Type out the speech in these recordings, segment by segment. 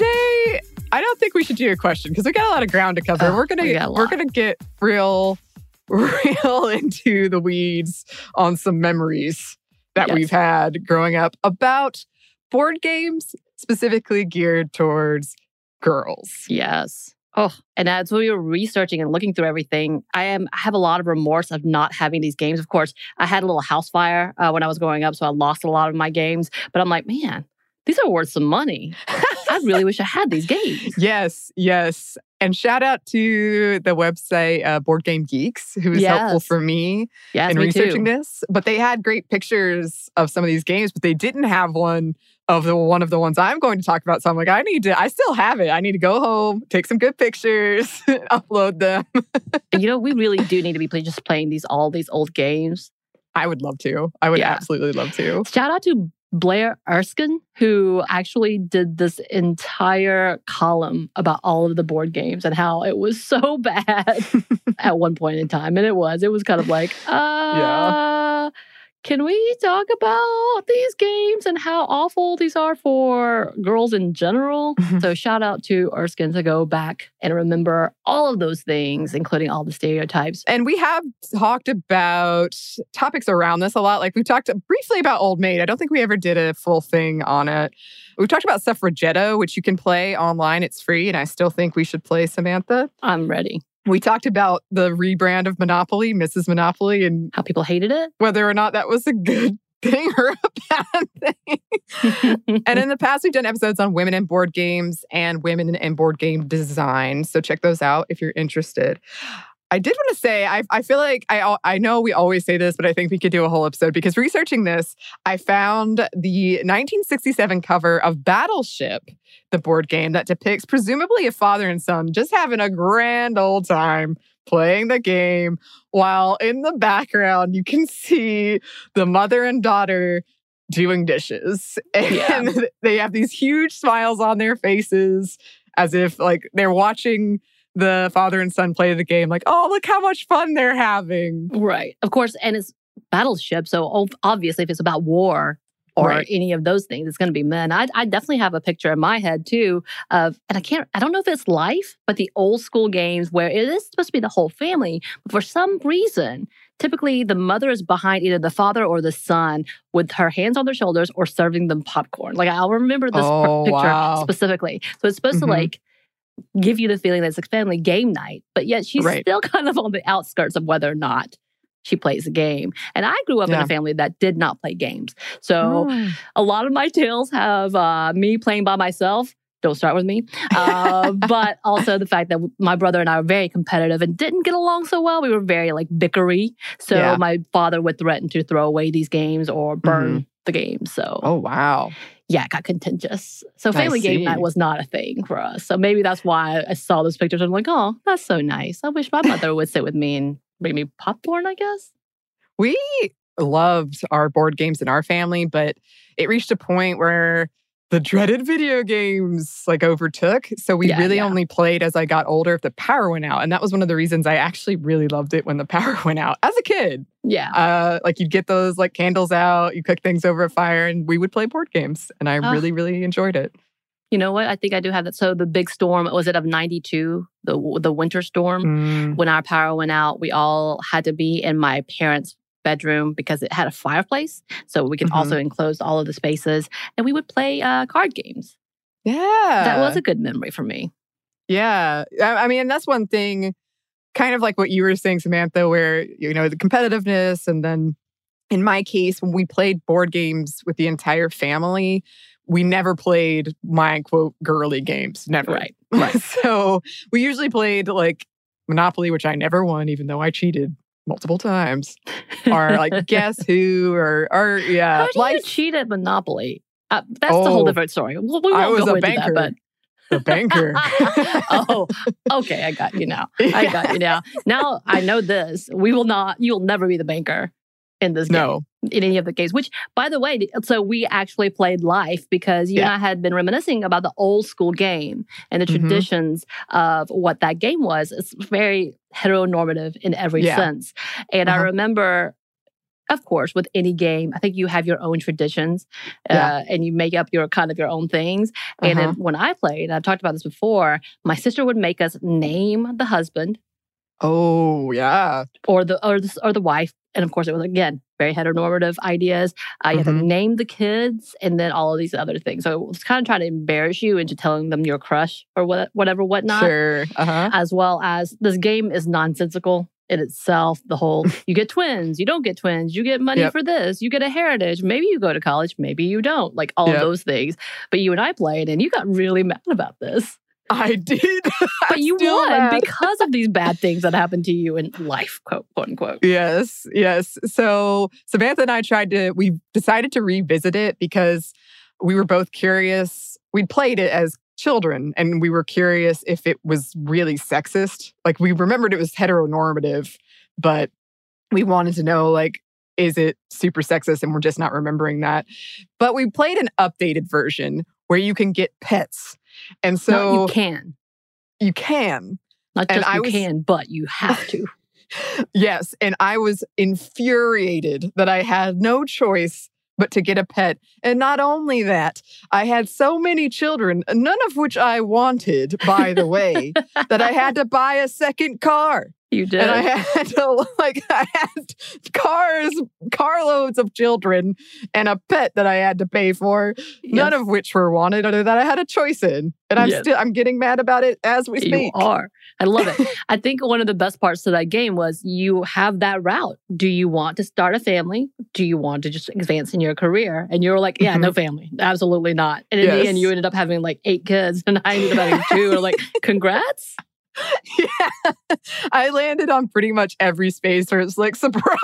today, I don't think we should do a question because we got a lot of ground to cover. Oh, we're gonna we we're gonna get real, real into the weeds on some memories that Yes. we've had growing up about board games specifically geared towards girls. Yes. Oh, and as we were researching and looking through everything, I am I have a lot of remorse of not having these games. Of course, I had a little house fire uh, when I was growing up, so I lost a lot of my games. But I'm like, man, these are worth some money. I really wish I had these games. Yes, yes. And shout out to the website uh, Board Game Geeks, who was helpful for me Yes, in me researching too. this. But they had great pictures of some of these games, but they didn't have one of the one of the ones I'm going to talk about. So I'm like, I need to, I still have it. I need to go home, take some good pictures, upload them. You know, we really do need to be play, just playing these all these old games. I would love to. I would Yeah. absolutely love to. Shout out to Blair Erskine, who actually did this entire column about all of the board games and how it was so bad at one point in time. And it was. It was kind of like, uh, can we talk about these games and how awful these are for girls in general? Mm-hmm. so shout out to Erskine to go back and remember all of those things, including all the stereotypes. And we have talked about topics around this a lot. Like we've talked briefly about Old Maid. I don't think we ever did a full thing on it. We've talked about Suffragetto, which you can play online. It's free. And I still think we should play Samantha. I'm ready. We talked about the rebrand of Monopoly, Mrs. Monopoly, and How people hated it. whether or not that was a good thing or a bad thing. and in the past, we've done episodes on women in board games and women in board game design. So check those out if you're interested. I did want to say, I, I feel like I, I know we always say this, but I think we could do a whole episode because researching this, I found the 1967 cover of Battleship, the board game that depicts presumably a father and son just having a grand old time playing the game while in the background you can see the mother and daughter doing dishes. And Yeah. they have these huge smiles on their faces as if like they're watching the father and son play the game like, "Oh, look how much fun they're having." Right. Of course, and it's battleship. So obviously, if it's about war or Right. any of those things, it's going to be men. I, I definitely have a picture in my head too of, and I can't, I don't know if it's life, but the old school games where it is supposed to be the whole family. But for some reason, typically the mother is behind either the father or the son with her hands on their shoulders or serving them popcorn. Like I'll remember this Oh, picture wow. specifically. So it's supposed Mhm. to like, give you the feeling that it's a family game night, but yet she's Right. still kind of on the outskirts of whether or not she plays a game. And I grew up in a family that did not play games. So Oh. a lot of my tales have uh, me playing by myself don't start with me. Uh, but also the fact that my brother and I were very competitive and didn't get along so well. We were very like bickery. So Yeah. my father would threaten to throw away these games or burn the games. So Mm-hmm. Oh wow. Yeah, it got contentious. So family game night was not a thing for us. So maybe that's why I saw those pictures and I'm like, oh, that's so nice. I wish my mother would sit with me and bring me popcorn, I guess. We loved our board games in our family, but it reached a point where the dreaded video games like overtook. So we Yeah, really yeah. only played as I got older if the power went out. And that was one of the reasons I actually really loved it when the power went out as a kid. Yeah. Uh, like you'd get those like candles out, you cook things over a fire, and we would play board games. And I really, really enjoyed it. You know what? I think I do have that. So the big storm, was it of 92, the, the winter storm? Mm, when our power went out, we all had to be in my parents' bedroom because it had a fireplace. So we could Mhm. also enclose all of the spaces and we would play uh, card games. yeah. That was a good memory for me. Yeah. I, I mean, that's one thing, kind of like what you were saying, Samantha, where, you know, the competitiveness. And then in my case, when we played board games with the entire family, we never played my quote girly games. Never. Right. Right. so we usually played like Monopoly, which I never won, even though I cheated multiple times. Or like Guess Who, or, or yeah. How do you Life- cheat at Monopoly? Uh, that's a whole Oh, different story. Well, we won't I was go a into banker. that, the banker. oh, okay, I got you now. I got you now. Now I know this. We will not. You will never be the banker in this game. No. in any of the games. Which, by the way, so we actually played life because you and I had been reminiscing about the old school game and the Mhm. traditions of what that game was. It's very heteronormative in every Yeah. sense. And I Uh-huh. remember. Of course, with any game, I think you have your own traditions, Yeah. uh, and you make up your kind of your own things. And Uh-huh. then when I played, and I've talked about this before, my sister would make us name the husband Oh, yeah. or the or the or the wife, and of course it was again very heteronormative ideas. Uh, you have to name the kids, and then all of these other things. So it was kind of trying to embarrass you into telling them your crush or what, whatever, whatnot. Sure. Uh huh. As well as this game is nonsensical in itself. The whole you get twins, you don't get twins, you get money Yep. for this, you get a heritage. Maybe you go to college, maybe you don't. Like all Yep. those things. But you and I played, and you got really mad about this. I did. But you won mad. because of these bad things that happened to you in life, quote, quote unquote. Yes, yes. So Samantha and I tried to, we decided to revisit it because we were both curious. We'd played it as children and we were curious if it was really sexist. Like we remembered it was heteronormative, but we wanted to know, like, is it super sexist? And we're just not remembering that. But we played an updated version where you can get pets. And so you can. you can. Not And just I you was- can, but you have to. Yes. And I was infuriated that I had no choice but to get a pet. And not only that, I had so many children, none of which I wanted, by the way, that I had to buy a second car. You did. And I had to, like, I had cars, carloads of children, and a pet that I had to pay for, none of which were wanted or that I had a choice in. And I'm Yes. still, I'm getting mad about it as we speak. you are. I love it. I think one of the best parts to that game was you have that route. Do you want to start a family? Do you want to just advance in your career? And you're like, yeah, no family. Absolutely not. And in the Mm-hmm. End, you ended up having like eight kids, and I ended up having two. Or like, congrats. Yeah. I landed on pretty much every space where it's like, surprise,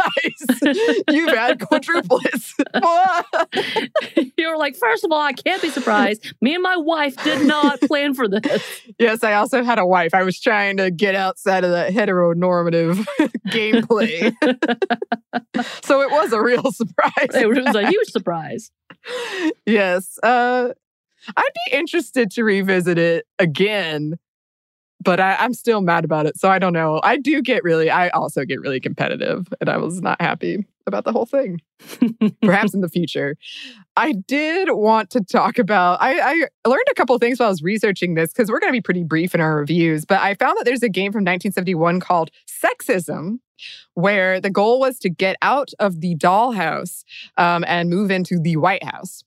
you've had quadruplets. you were like, first of all, I can't be surprised. Me and my wife did not plan for this. yes, I also had a wife. I was trying to get outside of that heteronormative gameplay. so it was a real surprise. It was a huge surprise. yes. Uh, I'd be interested to revisit it again, but I, I'm still mad about it. So I don't know. I do get really, I also get really competitive, and I was not happy about the whole thing. Perhaps in the future. I did want to talk about, I, I learned a couple of things while I was researching this because we're going to be pretty brief in our reviews, but I found that there's a game from 1971 called Sexism. Where the goal was to get out of the dollhouse um, and move into the White House.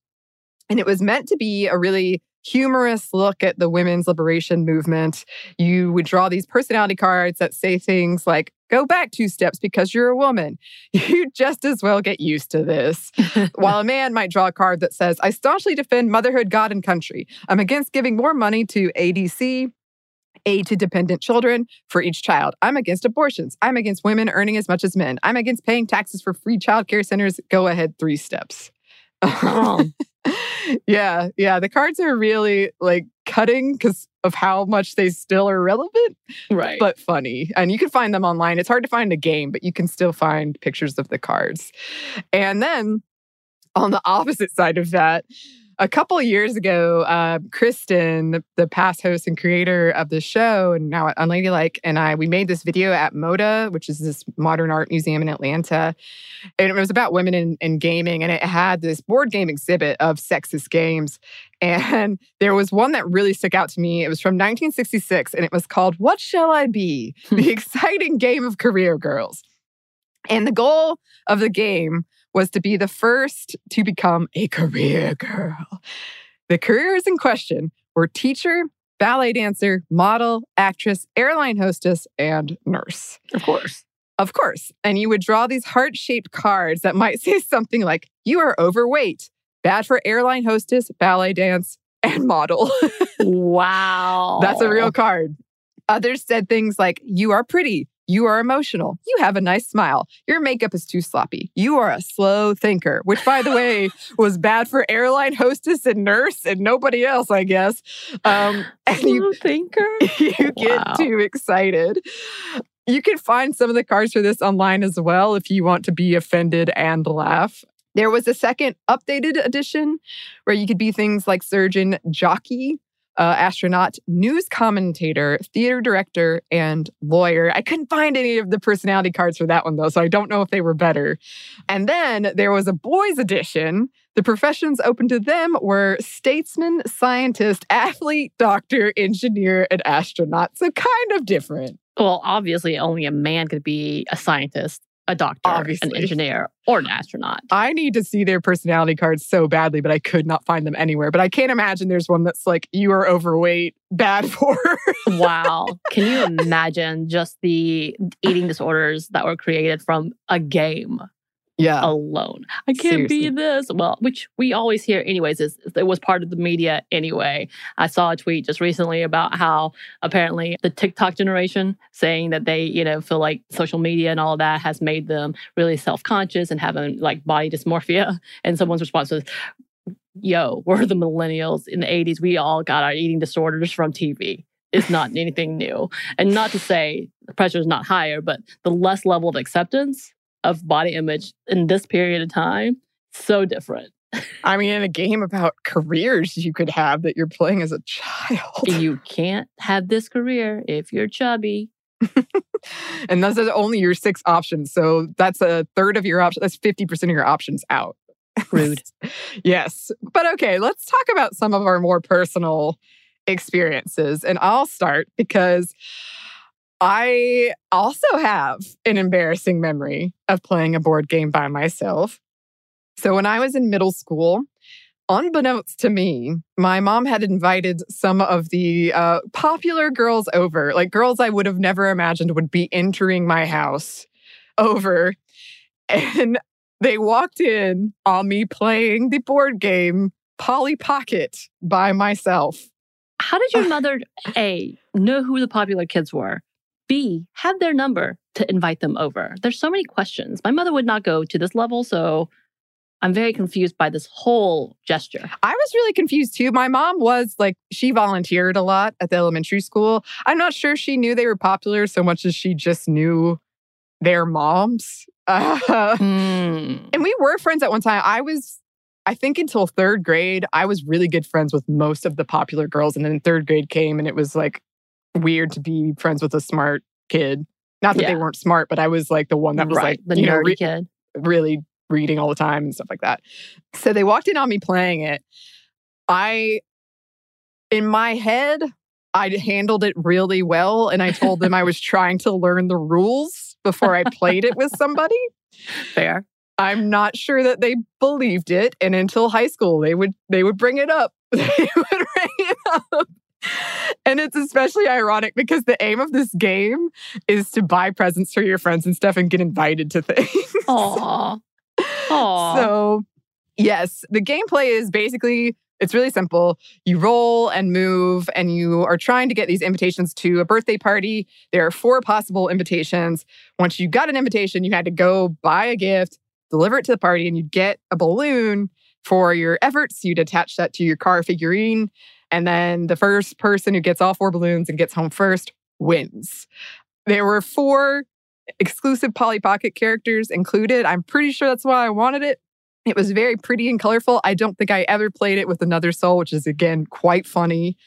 And it was meant to be a really humorous look at the women's liberation movement. You would draw these personality cards that say things like, Go back two steps because you're a woman. You just as well get used to this. While a man might draw a card that says, I staunchly defend motherhood, God, and country. I'm against giving more money to ADC, aid to dependent children for each child. I'm against abortions. I'm against women earning as much as men. I'm against paying taxes for free childcare centers. Go ahead, three steps. Yeah, yeah. The cards are really like cutting because of how much they still are relevant, right. but funny. And you can find them online. It's hard to find a game, but you can still find pictures of the cards. And then on the opposite side of that, a couple of years ago, uh, Kristen, the, the past host and creator of the show, and now at Unladylike, and I, we made this video at MODA, which is this modern art museum in Atlanta. And it was about women in, in gaming, and it had this board game exhibit of sexist games. And there was one that really stuck out to me. It was from 1966, and it was called What Shall I Be? the exciting game of career girls. And the goal of the game was to be the first to become a career girl. The careers in question were teacher, ballet dancer, model, actress, airline hostess, and nurse. of course. Of course. And you would draw these heart shaped cards that might say something like, You are overweight, bad for airline hostess, ballet dance, and model. Wow. That's a real card. Others said things like, You are pretty. You are emotional. You have a nice smile. Your makeup is too sloppy. You are a slow thinker, which, by the way, was bad for airline hostess and nurse and nobody else, I guess. Um, and you, Slow thinker. you get Wow. too excited. You can find some of the cards for this online as well if you want to be offended and laugh. There was a second updated edition where you could be things like surgeon, jockey, uh, astronaut, news commentator, theater director, and lawyer. I couldn't find any of the personality cards for that one though, so I don't know if they were better. And then there was a boys edition. The professions open to them were statesman, scientist, athlete, doctor, engineer, and astronaut. So kind of different. Well, obviously, only a man could be a scientist, a doctor, Obviously. an engineer, or an astronaut. I need to see their personality cards so badly, but I could not find them anywhere. But I can't imagine there's one that's like, you are overweight, bad for. Wow. Can you imagine just the eating disorders that were created from a game yeah. alone? I can't be this. Well, which we always hear, anyways, is it was part of the media anyway. I saw a tweet just recently about how apparently the TikTok generation saying that they, you know, feel like social media and all that has made them really self conscious and having like body dysmorphia. And someone's response was, yo, we're the millennials in the 80s. We all got our eating disorders from TV. It's not anything new. And not to say the pressure is not higher, but the less level of acceptance of body image in this period of time, so different. I mean, in a game about careers you could have that you're playing as a child. you can't have this career if you're chubby. and those are only your six options. So that's a third of your options. That's 50% of your options out. Rude. yes. But okay, let's talk about some of our more personal experiences. And I'll start because I also have an embarrassing memory of playing a board game by myself. So when I was in middle school, unbeknownst to me, my mom had invited some of the uh, popular girls over, like girls I would have never imagined would be entering my house over. And they walked in on me playing the board game Polly Pocket by myself. How did your mother, A, know who the popular kids were? B, have their number to invite them over? There's so many questions. My mother would not go to this level, so I'm very confused by this whole gesture. I was really confused too. My mom was like, she volunteered a lot at the elementary school. I'm not sure she knew they were popular so much as she just knew their moms. Uh, Hmm. and we were friends at one time. I was, I think until third grade, I was really good friends with most of the popular girls. And then third grade came and it was like weird to be friends with a smart kid. Not that they weren't smart, but I was like the one that was right, like, the you know, nerdy re- kid. really reading all the time and stuff like that. So they walked in on me playing it. I, in my head, I handled it really well. And I told them I was trying to learn the rules before I played it with somebody. Fair. I'm not sure that they believed it. And until high school, they would they would bring it up. They would bring it up. And it's especially ironic because the aim of this game is to buy presents for your friends and stuff and get invited to things. Aw. Aw. So, yes, the gameplay is basically it's really simple. You roll and move, and you are trying to get these invitations to a birthday party. There are four possible invitations. Once you got an invitation, you had to go buy a gift, deliver it to the party, and you'd get a balloon for your efforts. You'd attach that to your car figurine. And then the first person who gets all four balloons and gets home first wins. There were four exclusive Polly Pocket characters included. I'm pretty sure that's why I wanted it. It was very pretty and colorful. I don't think I ever played it with another soul, which is again quite funny.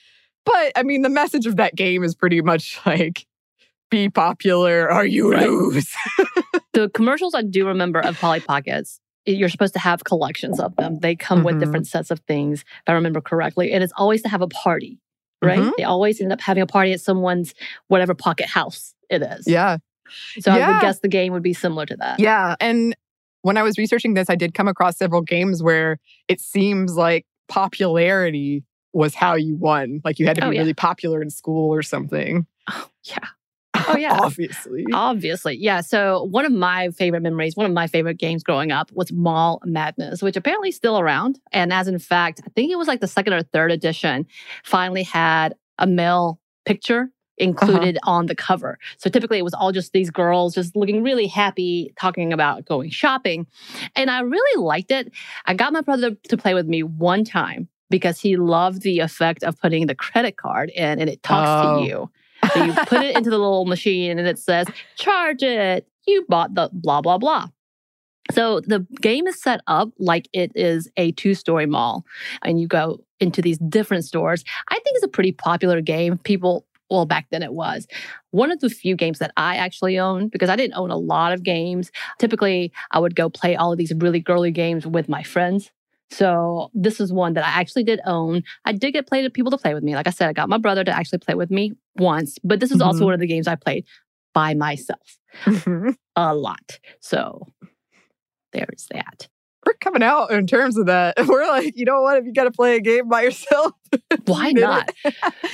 But I mean, the message of that game is pretty much like be popular or you Right. lose. the commercials I do remember of Polly Pockets, you're supposed to have collections of them. They come with Mhm. different sets of things, if I remember correctly. And it's always to have a party, right? Mhm. They always end up having a party at someone's whatever pocket house it is. yeah. So I would guess the game would be similar to that. Yeah. And when I was researching this, I did come across several games where it seems like popularity was how you won. Like you had to Oh, be yeah. really popular in school or something. Oh, Yeah. Oh, yeah. Obviously. Obviously. Yeah. So, one of my favorite memories, one of my favorite games growing up was Mall Madness, which apparently is still around. And as in fact, I think it was like the second or third edition, finally had a male picture uh-huh. included on the cover. So, typically it was all just these girls just looking really happy, talking about going shopping. And I really liked it. I got my brother to play with me one time because he loved the effect of putting the credit card in and it talks Oh. to you. So you put it into the little machine and it says, charge it. You bought the blah, blah, blah. So the game is set up like it is a two story mall and you go into these different stores. I think it's a pretty popular game. People, well, back then it was one of the few games that I actually owned because I didn't own a lot of games. Typically, I would go play all of these really girly games with my friends. So this is one that I actually did own. I did get played people to play with me. Like I said, I got my brother to actually play with me once, but this is also Mhm. one of the games I played by myself Mhm. a lot. So there's that. We're coming out in terms of that. We're like, you know what? If you got to play a game by yourself, Why not?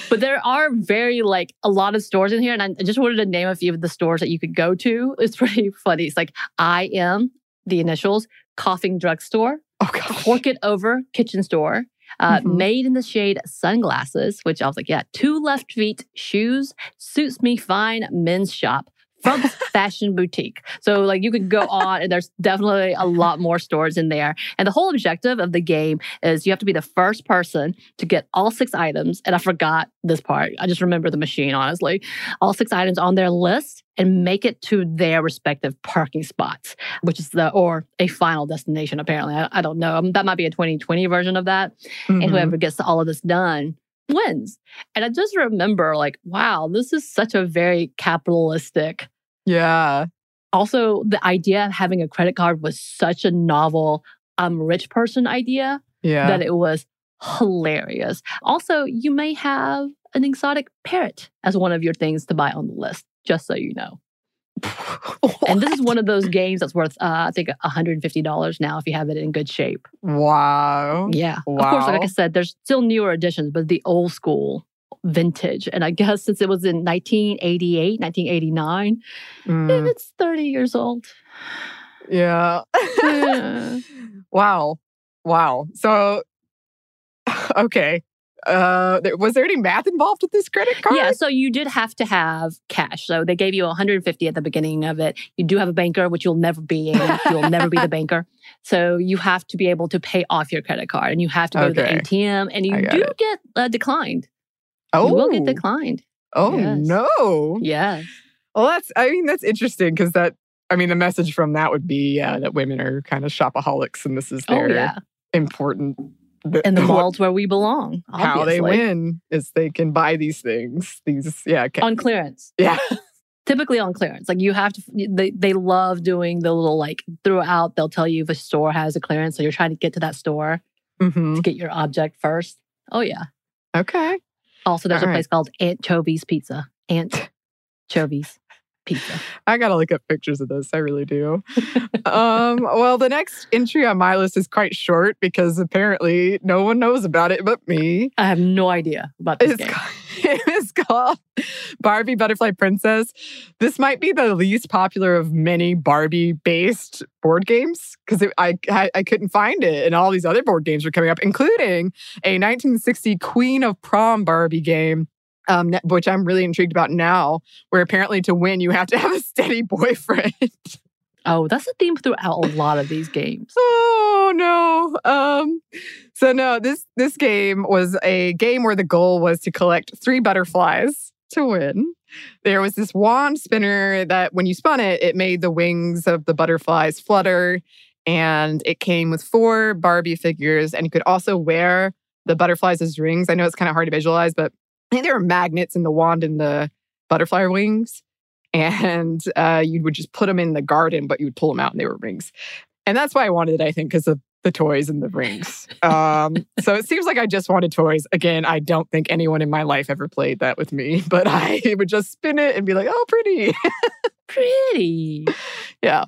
But there are very like a lot of stores in here, and I just wanted to name a few of the stores that you could go to. It's pretty funny. It's like I am the initials, coughing drugstore, oh gosh. fork it over kitchen store, uh, Mhm. made in the shade sunglasses, which I was like, yeah, two left feet shoes, suits me fine men's shop. From fashion boutique. So, like, you could go on, and there's definitely a lot more stores in there. And the whole objective of the game is you have to be the first person to get all six items. And I forgot this part. I just remember the machine, honestly. All six items on their list and make it to their respective parking spots, which is the, or a final destination, apparently. I, I don't know. Um, That might be a 2020 version of that and Mhm. whoever gets all of this done wins. And I just remember, like, wow, this is such a very capitalistic. Yeah. Also, the idea of having a credit card was such a novel, I'm rich person idea Yeah. that it was hilarious. Also, you may have an exotic parrot as one of your things to buy on the list, just so you know. And this is one of those games that's worth, uh, I think, $150 now if you have it in good shape. Wow. Yeah. Of course, like I said, there's still newer editions, but the old school vintage. And I guess since it was in 1988, 1989, Mm, it's 30 years old. yeah. Yeah. wow. Wow. So, okay. Uh, was there any math involved with this credit card? Yeah, so you did have to have cash. So they gave you 150 at the beginning of it. You do have a banker, which you'll never be in. You'll never be the banker. So you have to be able to pay off your credit card, and you have to go to the ATM, and you do it. get uh, declined. Oh, You will get declined. Oh Yes. no. Yes. Well, that's. I mean, that's interesting because that. I mean, the message from that would be yeah, that women are kind of shopaholics, and this is Oh their yeah. important. The- And the malls where we belong. How they win is they can buy these things. These yeah. on clearance. yeah. typically on clearance. Like you have to, they, they love doing the little like throughout. They'll tell you if a store has a clearance, so you're trying to get to that store hmm to get your object first. Oh yeah. Okay. Also, there's All a right. place called Aunt Chovy's Pizza. Aunt Chovy's pizza. I gotta look up pictures of this. I really do. um, well, the next entry on my list is quite short because apparently no one knows about it but me. I have no idea about this It's game. called, it's called Barbie Butterfly Princess. This might be the least popular of many Barbie-based board games because I, I I couldn't find it, and all these other board games are coming up, including a 1960 Queen of Prom Barbie game. Um, which I'm really intrigued about now, where apparently to win you have to have a steady boyfriend. Oh, that's a theme throughout a lot of these games. Oh no. Um so no, this this game was a game where the goal was to collect 3 butterflies to win. There was this wand spinner that when you spun it, it made the wings of the butterflies flutter and it came with four Barbie figures and you could also wear the butterflies as rings. I know it's kind of hard to visualize, but I think there were magnets in the wand and the butterfly wings and uh, you would just put them in the garden, but you would pull them out and they were rings. And that's why I wanted it, I think, because of the toys and the rings. Um, so it seems like I just wanted toys. Again, I don't think anyone in my life ever played that with me, but I would just spin it and be like, oh, pretty. Pretty. yeah.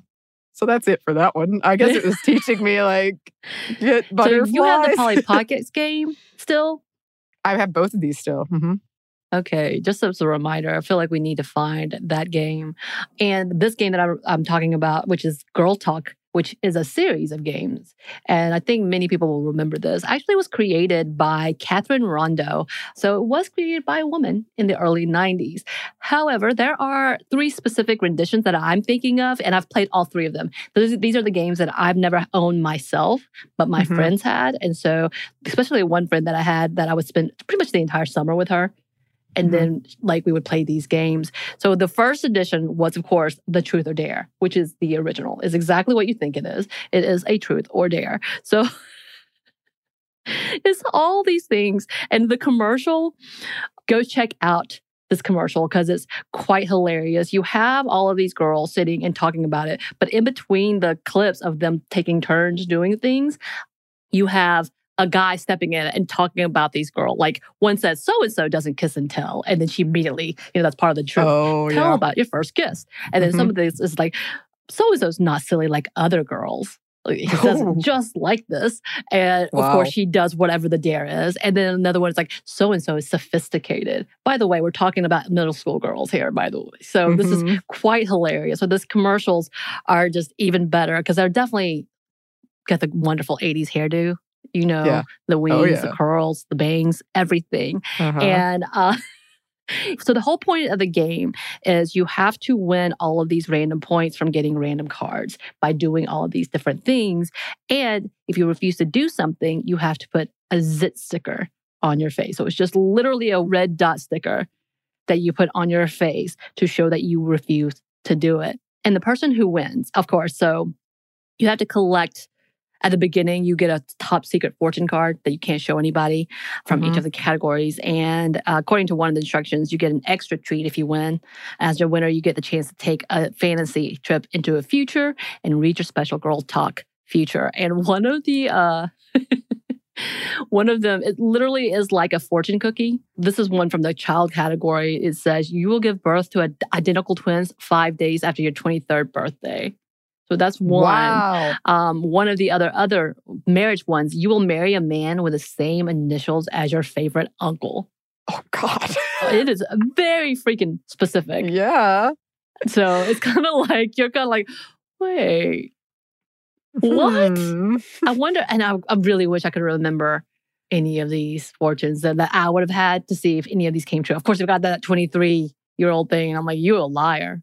So that's it for that one. I guess it was teaching me like get So you have the Polly Pockets game still? I have both of these still. Mhm. Okay, just as a reminder, I feel like we need to find that game. And this game that I'm, I'm talking about, which is Girl Talk, which is a series of games. And I think many people will remember this, actually was created by Catherine Rondo. So it was created by a woman in the early 90s. However, there are three specific renditions that I'm thinking of, and I've played all three of them. Those, these are the games that I've never owned myself, but my Mhm. friends had. And so, especially one friend that I had that I would spend pretty much the entire summer with her and Mhm. then like we would play these games. So the first edition was of course the truth or dare, which is the original. Is exactly what you think it is. It is a truth or dare. So it's all these things and the commercial go check out this commercial because it's quite hilarious. You have all of these girls sitting and talking about it, but in between the clips of them taking turns doing things, you have a guy stepping in and talking about these girls. Like one says, so and so doesn't kiss and tell. And then she immediately, you know, that's part of the truth. Oh, tell yeah. about your first kiss. And then Mhm. some of this is like, so and so's not silly like other girls. He says Oh. just like this. And of course, she does whatever the dare is. And then another one is like, so and so is sophisticated. By the way, we're talking about middle school girls here, by the way. So this is Mhm. quite hilarious. So these commercials are just even better because they're definitely got the wonderful 80s hairdo. You know, Yeah. the wings, the yeah. curls, the bangs, everything. Uh-huh. And uh, so the whole point of the game is you have to win all of these random points from getting random cards by doing all of these different things. And if you refuse to do something, you have to put a zit sticker on your face. So it's just literally a red dot sticker that you put on your face to show that you refuse to do it. And the person who wins, of course, so you have to collect at the beginning, you get a top secret fortune card that you can't show anybody from each Mhm. of the categories. And uh, according to one of the instructions, you get an extra treat if you win. As your winner, you get the chance to take a fantasy trip into a future and read your special girl talk future. And one of the uh, one of them, it literally is like a fortune cookie. This is one from the child category. It says you will give birth to identical twins five days after your 23rd birthday. So that's one. Wow. Um, one of the other other marriage ones, you will marry a man with the same initials as your favorite uncle. Oh, God. It is very freaking specific. yeah. So it's kind of like you're kind of like, wait, What? Hmm. I wonder, and I, I really wish I could remember any of these fortunes that, that I would have had to see if any of these came true. Of course, I've got that 23 year old thing, and I'm like, you're a liar.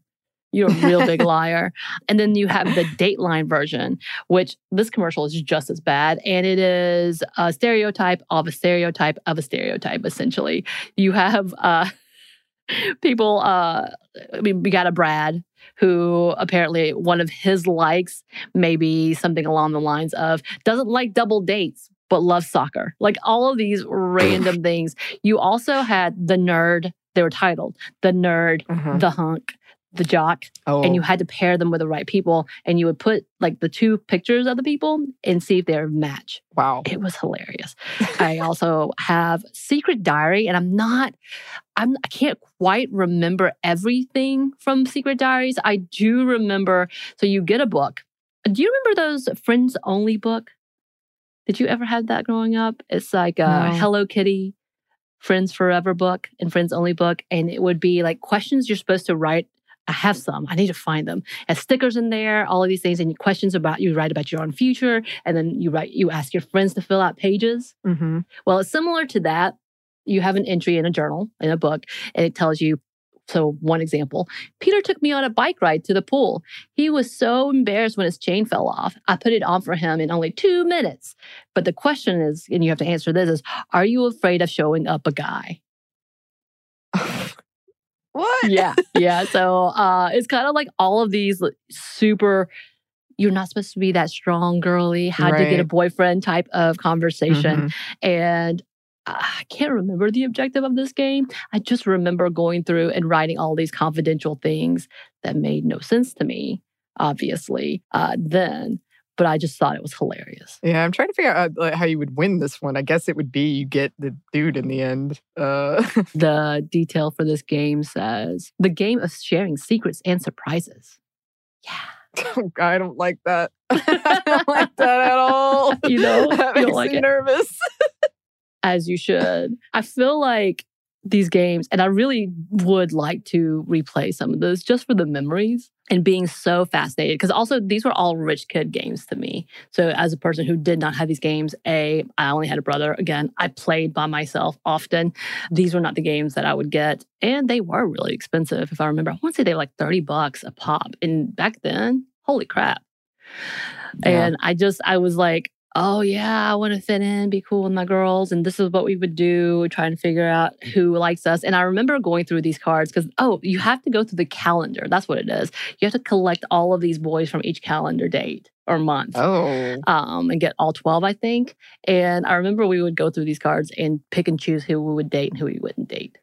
You're a real big liar. And then you have the Dateline version, which this commercial is just as bad. And it is a stereotype of a stereotype of a stereotype, essentially. You have uh, people, uh, I mean, we got a Brad who apparently one of his likes maybe something along the lines of doesn't like double dates but loves soccer like all of these random things you also had the nerd they were titled the nerd Uh-huh. the hunk the jock, Oh, and you oh. had to pair them with the right people. And you would put like the two pictures of the people and see if they're a match. wow. It was hilarious. I also have Secret Diary, and I'm not, I'm, I can't quite remember everything from Secret Diaries. I do remember. So you get a book. Do you remember those Friends Only book? Did you ever have that growing up? It's like a No. Hello Kitty, Friends Forever book and Friends Only book, and it would be like questions you're supposed to write. I have some. I need to find them. Has stickers in there, all of these things, and questions about you write about your own future, and then you write. You ask your friends to fill out pages. hmm Well, it's similar to that. You have an entry in a journal, in a book, and it tells you. So, one example Peter took me on a bike ride to the pool. He was so embarrassed when his chain fell off. I put it on for him in only two minutes. But the question is, and you have to answer this is Are you afraid of showing up a guy? what? yeah. Yeah. So, uh, it's kind of like all of these super. You're not supposed to be that strong, girly, how to get a boyfriend type of conversation. Mhm. And I can't remember the objective of this game. I just remember going through and writing all these confidential things that made no sense to me, obviously, uh, then. But I just thought it was hilarious. Yeah, I'm trying to figure out like, how you would win this one. I guess it would be you get the dude in the end. Uh, The detail for this game says the game of sharing secrets and surprises. Yeah. I don't like that. I don't like that at all. You know, that makes like me it. nervous. as you should. I feel like these games, and I really would like to replay some of those just for the memories and being so fascinated. Because also, these were all rich kid games to me. So, as a person who did not have these games, A, I only had a brother. Again, I played by myself often. These were not the games that I would get. And they were really expensive, if I remember. I want to say they were like 30 bucks a pop. And back then, holy crap. Yeah. And I just, I was like, oh yeah, I want to fit in, be cool with my girls. And this is what we would do, trying to figure out who likes us. And I remember going through these cards because, oh, you have to go through the calendar. That's what it is. You have to collect all of these boys from each calendar date or month. Oh, Um, and get all 12, I think. And I remember we would go through these cards and pick and choose who we would date and who we wouldn't date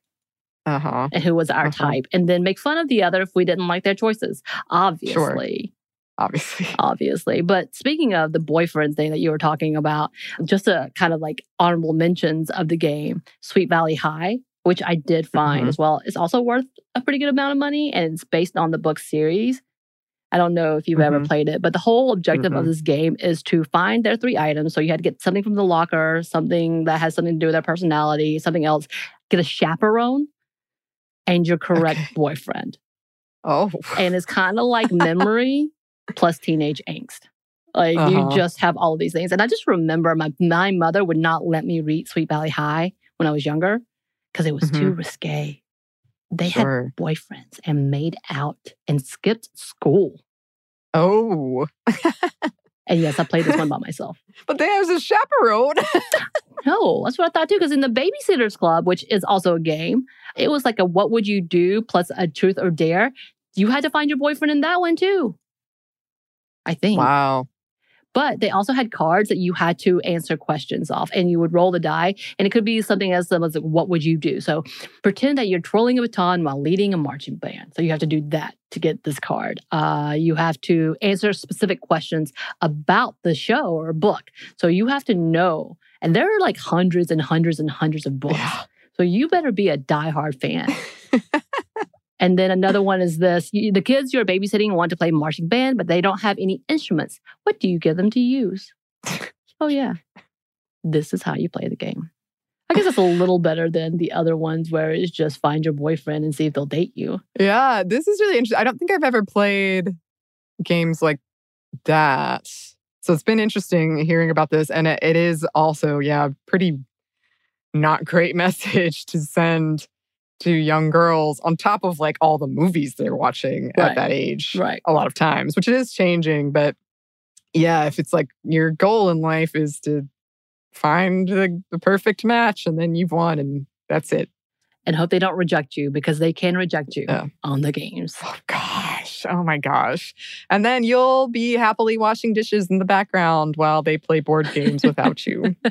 uh huh. and who was our Uh-huh. type, and then make fun of the other if we didn't like their choices. Obviously Obviously. obviously. But speaking of the boyfriend thing that you were talking about, just a kind of like honorable mentions of the game, Sweet Valley High, which I did find Mhm. as well, is also worth a pretty good amount of money and it's based on the book series. I don't know if you've ever Mhm. played it, but the whole objective of Mhm. this game is to find their three items. So you had to get something from the locker, something that has something to do with their personality, something else, get a chaperone, and your correct Okay. boyfriend Oh, and it's kind of like memory plus teenage angst. Like you Uh-huh. just have all these things. And I just remember my my mother would not let me read Sweet Valley High when I was younger because it was too risque. They had boyfriends and made out and skipped school. Oh, And yes, I played this one by myself. but there was a chaperone. No, that's what I thought too. Because in the Babysitters Club, which is also a game, it was like a what would you do plus a truth or dare. You had to find your boyfriend in that one too. I think. wow. But they also had cards that you had to answer questions off, and you would roll the die, and it could be something as simple as like, "What would you do?" So pretend that you're twirling a baton while leading a marching band. So you have to do that to get this card. Uh, you have to answer specific questions about the show or book. So you have to know, and there are like hundreds and hundreds and hundreds of books. Yeah. So you better be a diehard fan. and then another one is this the kids you're babysitting want to play marching band, but they don't have any instruments. What do you give them to use? oh, yeah. This is how you play the game. I guess it's a little better than the other ones where it's just find your boyfriend and see if they'll date you. Yeah, this is really interesting. I don't think I've ever played games like that. So it's been interesting hearing about this. And it, it is also, yeah, pretty not great message to send to young girls on top of like all the movies they're watching Right. at that age Right. a lot of times, which it is changing. But yeah, if it's like your goal in life is to find the, the perfect match and then you've won and that's it. And hope they don't reject you because they can reject you Yeah. on the games. Oh gosh. Oh my gosh. And then you'll be happily washing dishes in the background while they play board games without you.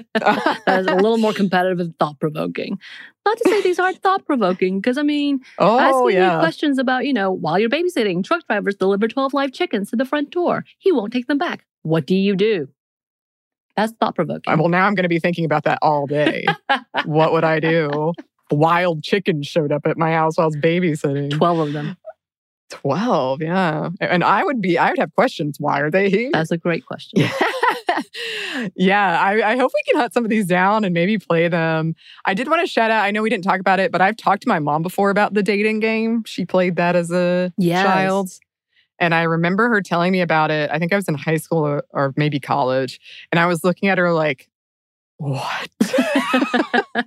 That is a little more competitive and thought provoking. Not to say these aren't thought provoking, because I mean, oh asking you yeah. questions about, you know, while you're babysitting, truck drivers deliver 12 live chickens to the front door. He won't take them back. What do you do? That's thought provoking. Well, now I'm going to be thinking about that all day. what would I do? Wild chickens showed up at my house while I was babysitting. 12 of them. 12, yeah. And I would be, I would have questions. Why are they here? That's a great question. yeah, I, I hope we can hunt some of these down and maybe play them. I did want to shout out, I know we didn't talk about it, but I've talked to my mom before about the dating game. She played that as a Yes. child. And I remember her telling me about it. I think I was in high school or, or maybe college. And I was looking at her like, what?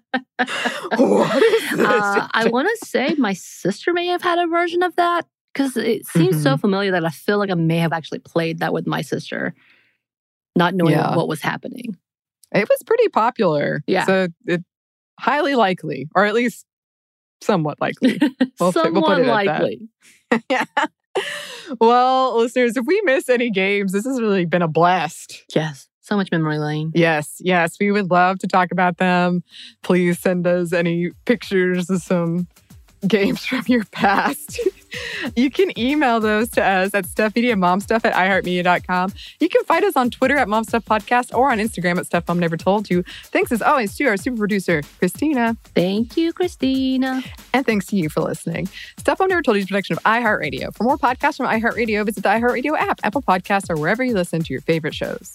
what is this? Uh, I want to say my sister may have had a version of that because it seems so Mm-hmm. familiar that I feel like I may have actually played that with my sister, not knowing Yeah. what was happening. it was pretty popular. Yeah. So it highly likely, or at least somewhat likely. We'll put- we'll put Somewhat likely. yeah. Well, listeners, if we miss any games, this has really been a blast. Yes. So much memory lane. Yes, yes, we would love to talk about them. Please send us any pictures of some games from your past. you can email those to us at stuffmediamomstuff at iheartmedia.com. You can find us on Twitter at momstuffpodcast or on Instagram at Stuff Mom Never Told You. Thanks as always to our super producer, Christina. Thank you, Christina. And thanks to you for listening. Stuff Mom Never Told You is a production of iHeartRadio. For more podcasts from iHeartRadio, visit the iHeartRadio app, Apple Podcasts, or wherever you listen to your favorite shows.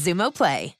Xumo Play.